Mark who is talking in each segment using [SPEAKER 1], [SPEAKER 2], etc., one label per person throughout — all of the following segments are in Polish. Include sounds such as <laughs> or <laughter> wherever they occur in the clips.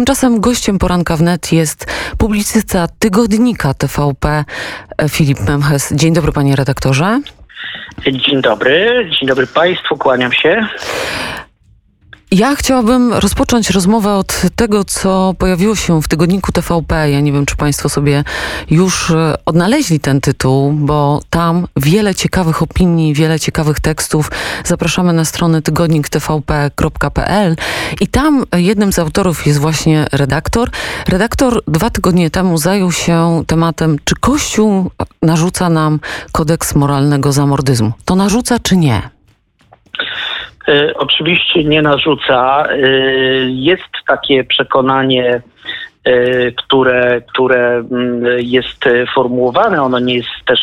[SPEAKER 1] Tymczasem gościem poranka wnet jest publicysta tygodnika TVP Filip Memches. Dzień dobry panie redaktorze.
[SPEAKER 2] Dzień dobry, dzień dobry Państwu, kłaniam się.
[SPEAKER 1] Ja chciałabym rozpocząć rozmowę od tego, co pojawiło się w tygodniku TVP. Ja nie wiem, czy Państwo sobie już e, odnaleźli ten tytuł, bo tam wiele ciekawych opinii, wiele ciekawych tekstów. Zapraszamy na stronę tygodniktvp.pl i tam jednym z autorów jest właśnie redaktor. Redaktor dwa tygodnie temu zajął się tematem, czy Kościół narzuca nam kodeks moralnego zamordyzmu. To narzuca, czy nie?
[SPEAKER 2] E, oczywiście nie narzuca. E, jest takie przekonanie, e, które, które mm, jest formułowane. Ono nie jest też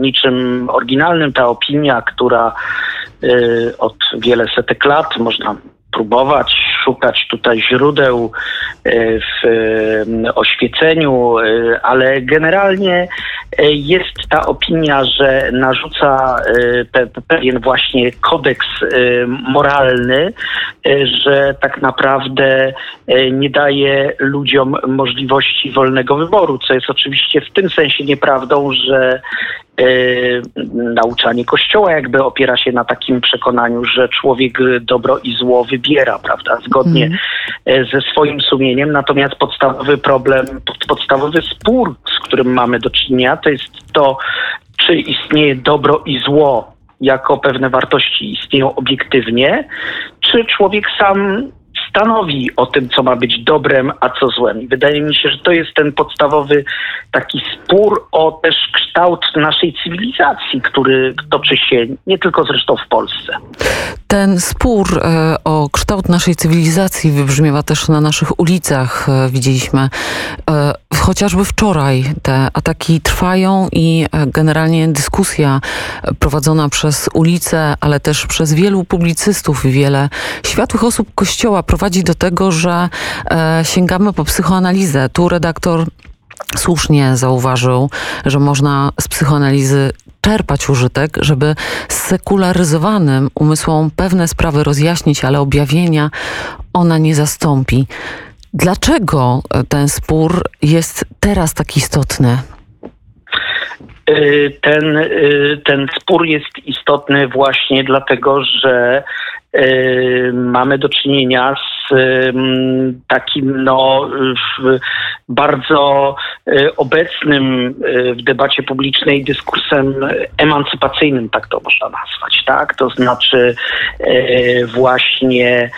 [SPEAKER 2] niczym oryginalnym. Ta opinia, która od wiele setek lat można próbować szukać tutaj źródeł e, w e, oświeceniu, e, ale generalnie jest ta opinia, że narzuca pewien właśnie kodeks moralny, że tak naprawdę nie daje ludziom możliwości wolnego wyboru, co jest oczywiście w tym sensie nieprawdą, że nauczanie Kościoła jakby opiera się na takim przekonaniu, że człowiek dobro i zło wybiera, prawda, zgodnie mm. ze swoim sumieniem. Natomiast podstawowy problem, podstawowy spór, z którym mamy do czynienia, to jest to, czy istnieje dobro i zło jako pewne wartości istnieją obiektywnie, czy człowiek sam stanowi o tym, co ma być dobrem, a co złem. I wydaje mi się, że to jest ten podstawowy taki spór o też kształt naszej cywilizacji, który toczy się nie tylko zresztą w Polsce.
[SPEAKER 1] Ten spór e, o kształt naszej cywilizacji wybrzmiewa też na naszych ulicach. E, widzieliśmy e, chociażby wczoraj te ataki trwają i generalnie dyskusja prowadzona przez ulicę, ale też przez wielu publicystów i wiele światłych osób Kościoła prowadzi do tego, że sięgamy po psychoanalizę. Tu redaktor słusznie zauważył, że można z psychoanalizy czerpać użytek, żeby sekularyzowanym umysłom pewne sprawy rozjaśnić, ale objawienia ona nie zastąpi. Dlaczego ten spór jest teraz tak istotny?
[SPEAKER 2] Y, ten, ten spór jest istotny właśnie dlatego, że mamy do czynienia z takim no, bardzo e, obecnym e, w debacie publicznej dyskursem emancypacyjnym, tak to można nazwać, tak? To znaczy e, właśnie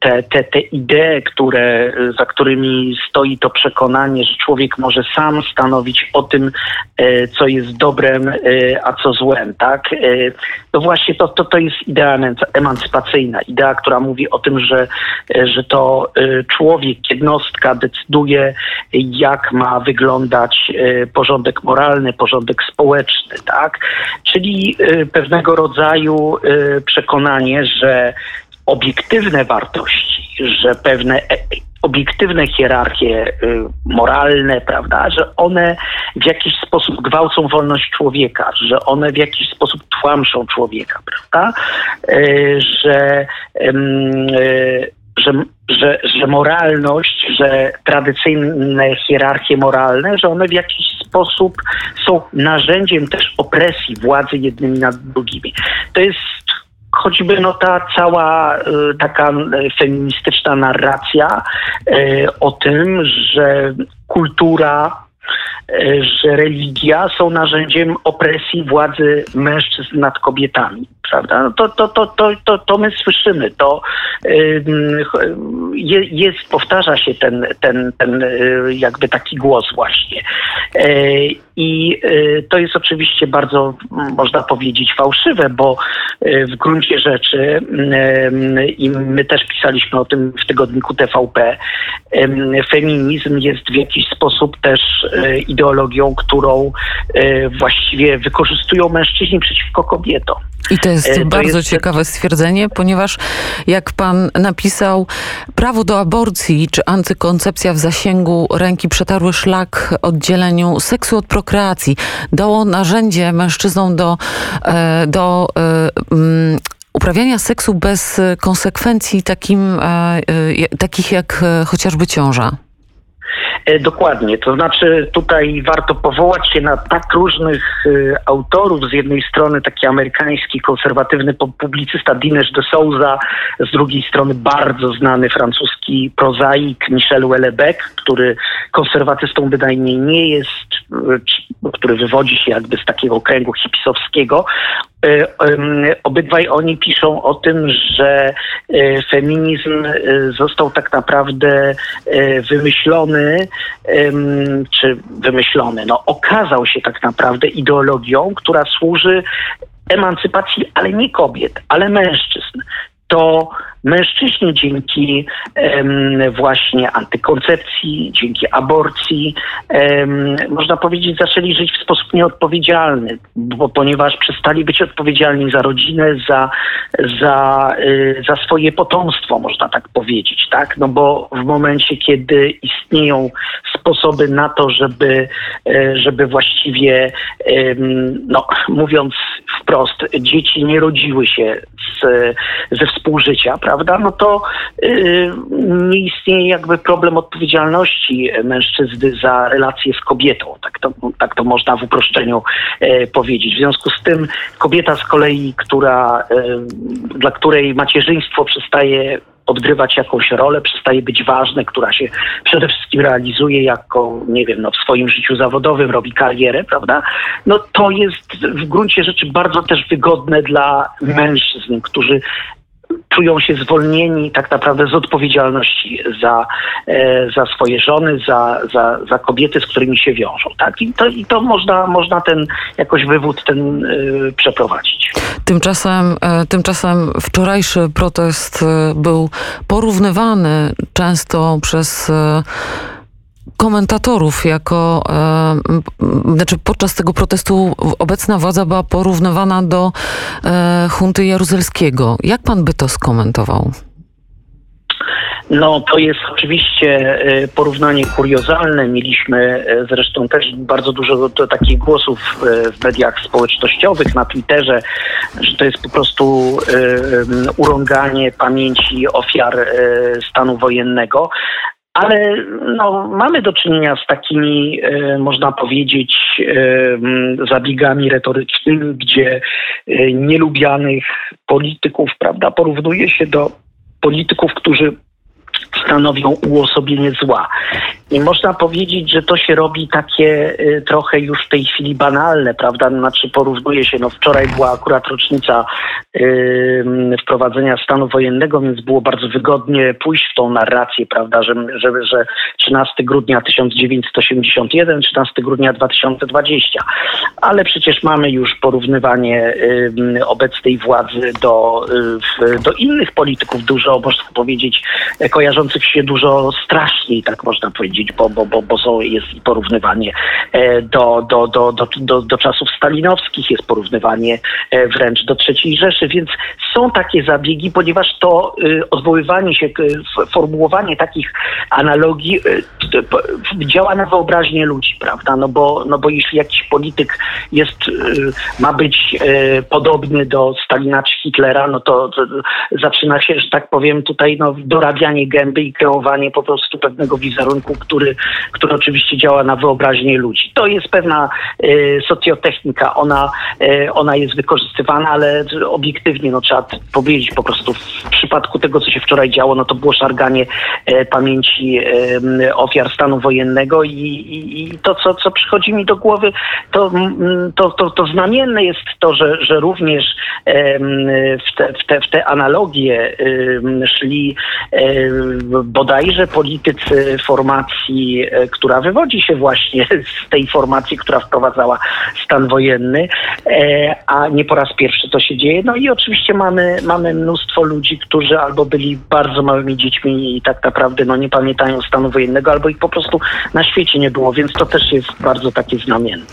[SPEAKER 2] te, te, te idee, które, za którymi stoi to przekonanie, że człowiek może sam stanowić o tym, co jest dobrem, a co złem, tak? To właśnie to, to, to jest idea emancypacyjna, idea, która mówi o tym, że że, to y, człowiek, jednostka decyduje, jak ma wyglądać y, porządek moralny, porządek społeczny, tak? Czyli pewnego rodzaju przekonanie, że obiektywne wartości, że pewne e, obiektywne hierarchie moralne, prawda, że one w jakiś sposób gwałcą wolność człowieka, że one w jakiś sposób tłamszą człowieka, prawda, że że, że, że moralność, że tradycyjne hierarchie moralne, że one w jakiś sposób są narzędziem też opresji władzy jednymi nad drugimi. To jest choćby no ta cała y, taka feministyczna narracja y, o tym, że kultura że religia są narzędziem opresji władzy mężczyzn nad kobietami, prawda? No to, to, to, to, to, to my słyszymy, to jest, powtarza się ten, ten, ten y, jakby taki głos właśnie. I y, to jest oczywiście bardzo, można powiedzieć, fałszywe, bo y, w gruncie rzeczy, i my też pisaliśmy o tym w tygodniku TVP, feminizm jest w jakiś sposób też ideologią, którą właściwie wykorzystują mężczyźni przeciwko kobietom.
[SPEAKER 1] I to jest to bardzo jest... ciekawe stwierdzenie, ponieważ jak pan napisał, prawo do aborcji czy antykoncepcja w zasięgu ręki przetarły szlak oddzieleniu seksu od prokreacji. Dało narzędzie mężczyznom do, e, do e, mm, uprawiania seksu bez konsekwencji takim, takich jak chociażby ciąża.
[SPEAKER 2] E, dokładnie, to znaczy tutaj warto powołać się na tak różnych y, autorów. Z jednej strony taki amerykański konserwatywny publicysta Dinesh de Souza, z drugiej strony bardzo znany francuski prozaik Michel Houellebecq, który konserwatystą bynajmniej nie jest, który wywodzi się jakby z takiego kręgu hipisowskiego. E, obydwaj oni piszą o tym, że e, feminizm e, został tak naprawdę wymyślony, czy wymyślony, no okazał się tak naprawdę ideologią, która służy emancypacji, ale nie kobiet, ale mężczyzn. To Mężczyźni dzięki um, właśnie antykoncepcji, dzięki aborcji, um, można powiedzieć, zaczęli żyć w sposób nieodpowiedzialny, bo, ponieważ przestali być odpowiedzialni za rodzinę, za, za, y, za swoje potomstwo, można tak powiedzieć, tak? No bo w momencie, kiedy istnieją sposoby na to, żeby, y, żeby właściwie, no, mówiąc wprost, dzieci nie rodziły się z, ze współżycia, prawda? Prawda, no to yy, nie istnieje jakby problem odpowiedzialności mężczyzny za relacje z kobietą. Tak to, tak to można w uproszczeniu yy, powiedzieć. W związku z tym kobieta z kolei, która, yy, dla której macierzyństwo przestaje odgrywać jakąś rolę, przestaje być ważne, która się przede wszystkim realizuje jako, nie wiem, no, w swoim życiu zawodowym, robi karierę, prawda? No to jest w gruncie rzeczy bardzo też wygodne dla mężczyzn, którzy czują się zwolnieni tak naprawdę z odpowiedzialności za, e, za swoje żony, za, za, za kobiety, z którymi się wiążą. Tak? I to, i to można, można ten jakoś wywód ten y, przeprowadzić.
[SPEAKER 1] Tymczasem, e, tymczasem wczorajszy protest był porównywany często przez komentatorów jako, e, znaczy podczas tego protestu obecna władza była porównywana do e, hunty jaruzelskiego. Jak pan by to skomentował?
[SPEAKER 2] No, to jest oczywiście e, porównanie kuriozalne. Mieliśmy e, zresztą też bardzo dużo takich głosów e, w mediach społecznościowych, na Twitterze, że to jest po prostu urąganie pamięci ofiar stanu wojennego ale no, mamy do czynienia z takimi, e, można powiedzieć, e, zabiegami retorycznymi, gdzie e, nielubianych polityków, prawda, porównuje się do polityków, którzy stanowią uosobienie zła. I można powiedzieć, że to się robi takie y, trochę już w tej chwili banalne, prawda? Znaczy porównuje się, no wczoraj była akurat rocznica wprowadzenia stanu wojennego, więc było bardzo wygodnie pójść w tą narrację, prawda, że, że, że 13 grudnia 1981, 13 grudnia 2020. Ale przecież mamy już porównywanie obecnej władzy do, y, do innych polityków, dużo, można powiedzieć, kojarzących się dużo straszniej, tak można powiedzieć, bo, bo, bo, bo są, jest porównywanie e, do, do, do, do, do, do czasów stalinowskich, jest porównywanie e, wręcz do III Rzeszy, więc są takie zabiegi, ponieważ to y, odwoływanie się, formułowanie takich analogii y, działa na wyobraźnię ludzi, prawda? No bo, no bo jeśli jakiś polityk jest, y, ma być podobny do Stalina czy Hitlera, no to, zaczyna się, że tak powiem, tutaj no, dorabianie gęby i kreowanie po prostu pewnego wizerunku, który, który oczywiście działa na wyobraźnię ludzi. To jest pewna y, socjotechnika, ona, y, ona jest wykorzystywana, ale obiektywnie no, trzeba powiedzieć po prostu w przypadku tego, co się wczoraj działo, no to było szarganie y, pamięci ofiar stanu wojennego i, i, i, to, co, co przychodzi mi do głowy, to, to, to, to znamienne jest to, że, że również w te, w te, w te analogie szli bodajże politycy formacji, e, która wywodzi się właśnie <laughs> z tej formacji, która wprowadzała stan wojenny, e, a nie po raz pierwszy to się dzieje. No i oczywiście mamy, mamy mnóstwo ludzi, którzy albo byli bardzo małymi dziećmi i tak naprawdę no, nie pamiętają stanu wojennego, albo ich po prostu na świecie nie było, więc to też jest bardzo takie znamienne.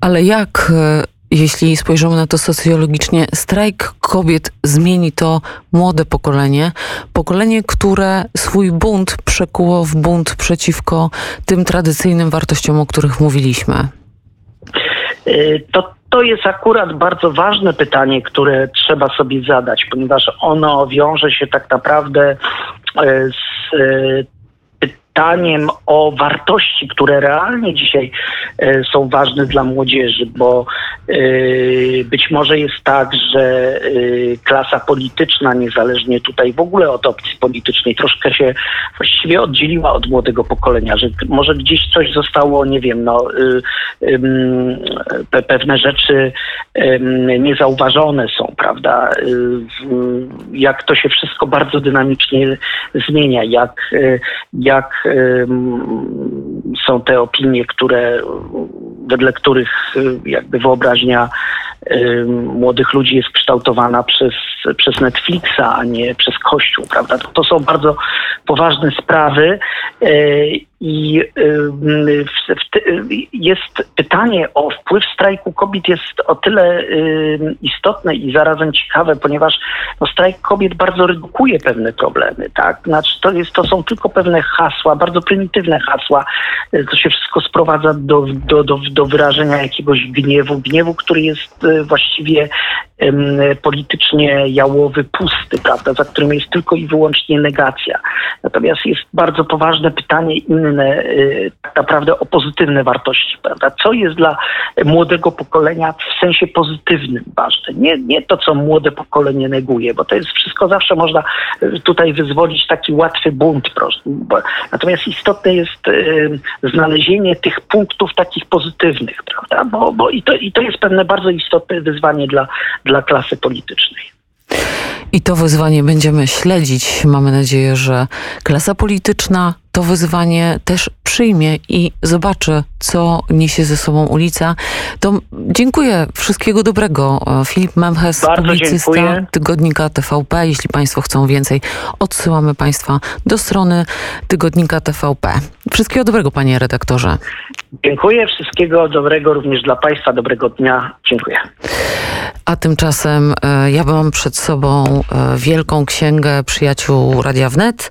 [SPEAKER 1] Ale jak e, jeśli spojrzymy na to socjologicznie, strajk kobiet zmieni to młode pokolenie. Pokolenie, które swój bunt przekuło w bunt przeciwko tym tradycyjnym wartościom, o których mówiliśmy.
[SPEAKER 2] Y, to to jest akurat bardzo ważne pytanie, które trzeba sobie zadać, ponieważ ono wiąże się tak naprawdę e, z e, pytaniem o wartości, które realnie dzisiaj e, są ważne dla młodzieży, bo e, być może jest tak, że e, klasa polityczna, niezależnie tutaj w ogóle od opcji politycznej, troszkę się właściwie oddzieliła od młodego pokolenia, że może gdzieś coś zostało, nie wiem, no, pewne rzeczy niezauważone są, prawda? Jak to się wszystko bardzo dynamicznie zmienia, jak, jak są te opinie, które wedle których jakby wyobraźnia młodych ludzi jest kształtowana przez, przez Netflixa, a nie przez Kościół, prawda? To, to są bardzo poważne sprawy e, i jest pytanie o wpływ strajku kobiet jest o tyle istotne i zarazem ciekawe, ponieważ no, strajk kobiet bardzo redukuje pewne problemy, tak? Znaczy to, jest, to są tylko pewne hasła, bardzo prymitywne hasła. To się wszystko sprowadza do, do, do, do wyrażenia jakiegoś gniewu, gniewu, który jest e, właściwie politycznie jałowy, pusty, prawda, za którym jest tylko i wyłącznie negacja. Natomiast jest bardzo poważne pytanie y, tak naprawdę o pozytywne wartości, prawda? Co jest dla młodego pokolenia w sensie pozytywnym ważne? Nie, nie to, co młode pokolenie neguje, bo to jest wszystko zawsze można y, tutaj wyzwolić taki łatwy bunt. Natomiast istotne jest y, znalezienie tych punktów takich pozytywnych, prawda? Bo, bo i, to, i to jest pewne bardzo istotne wyzwanie dla, dla klasy politycznej.
[SPEAKER 1] I to wyzwanie będziemy śledzić. Mamy nadzieję, że klasa polityczna to wyzwanie też przyjmie i zobaczy, co niesie ze sobą ulica. To dziękuję. Wszystkiego dobrego. Filip Memches,
[SPEAKER 2] Bardzo
[SPEAKER 1] publicysta
[SPEAKER 2] dziękuję.
[SPEAKER 1] tygodnika TVP. Jeśli Państwo chcą więcej, odsyłamy Państwa do strony tygodnika TVP. Wszystkiego dobrego, panie redaktorze.
[SPEAKER 2] Dziękuję. Wszystkiego dobrego również dla Państwa. Dobrego dnia. Dziękuję.
[SPEAKER 1] A tymczasem e, ja mam przed sobą e, wielką księgę przyjaciół Radia Wnet.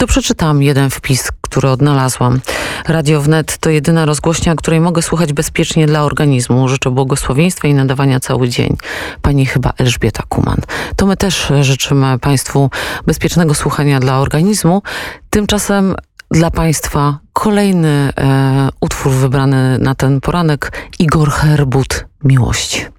[SPEAKER 1] To przeczytam jeden wpis, który odnalazłam. Radio Wnet to jedyna rozgłośnia, której mogę słuchać bezpiecznie dla organizmu. Życzę błogosławieństwa i nadawania cały dzień. Pani chyba Elżbieta Kuman. To my też życzymy Państwu bezpiecznego słuchania dla organizmu. Tymczasem dla Państwa kolejny e, utwór wybrany na ten poranek Igor Herbut Miłość.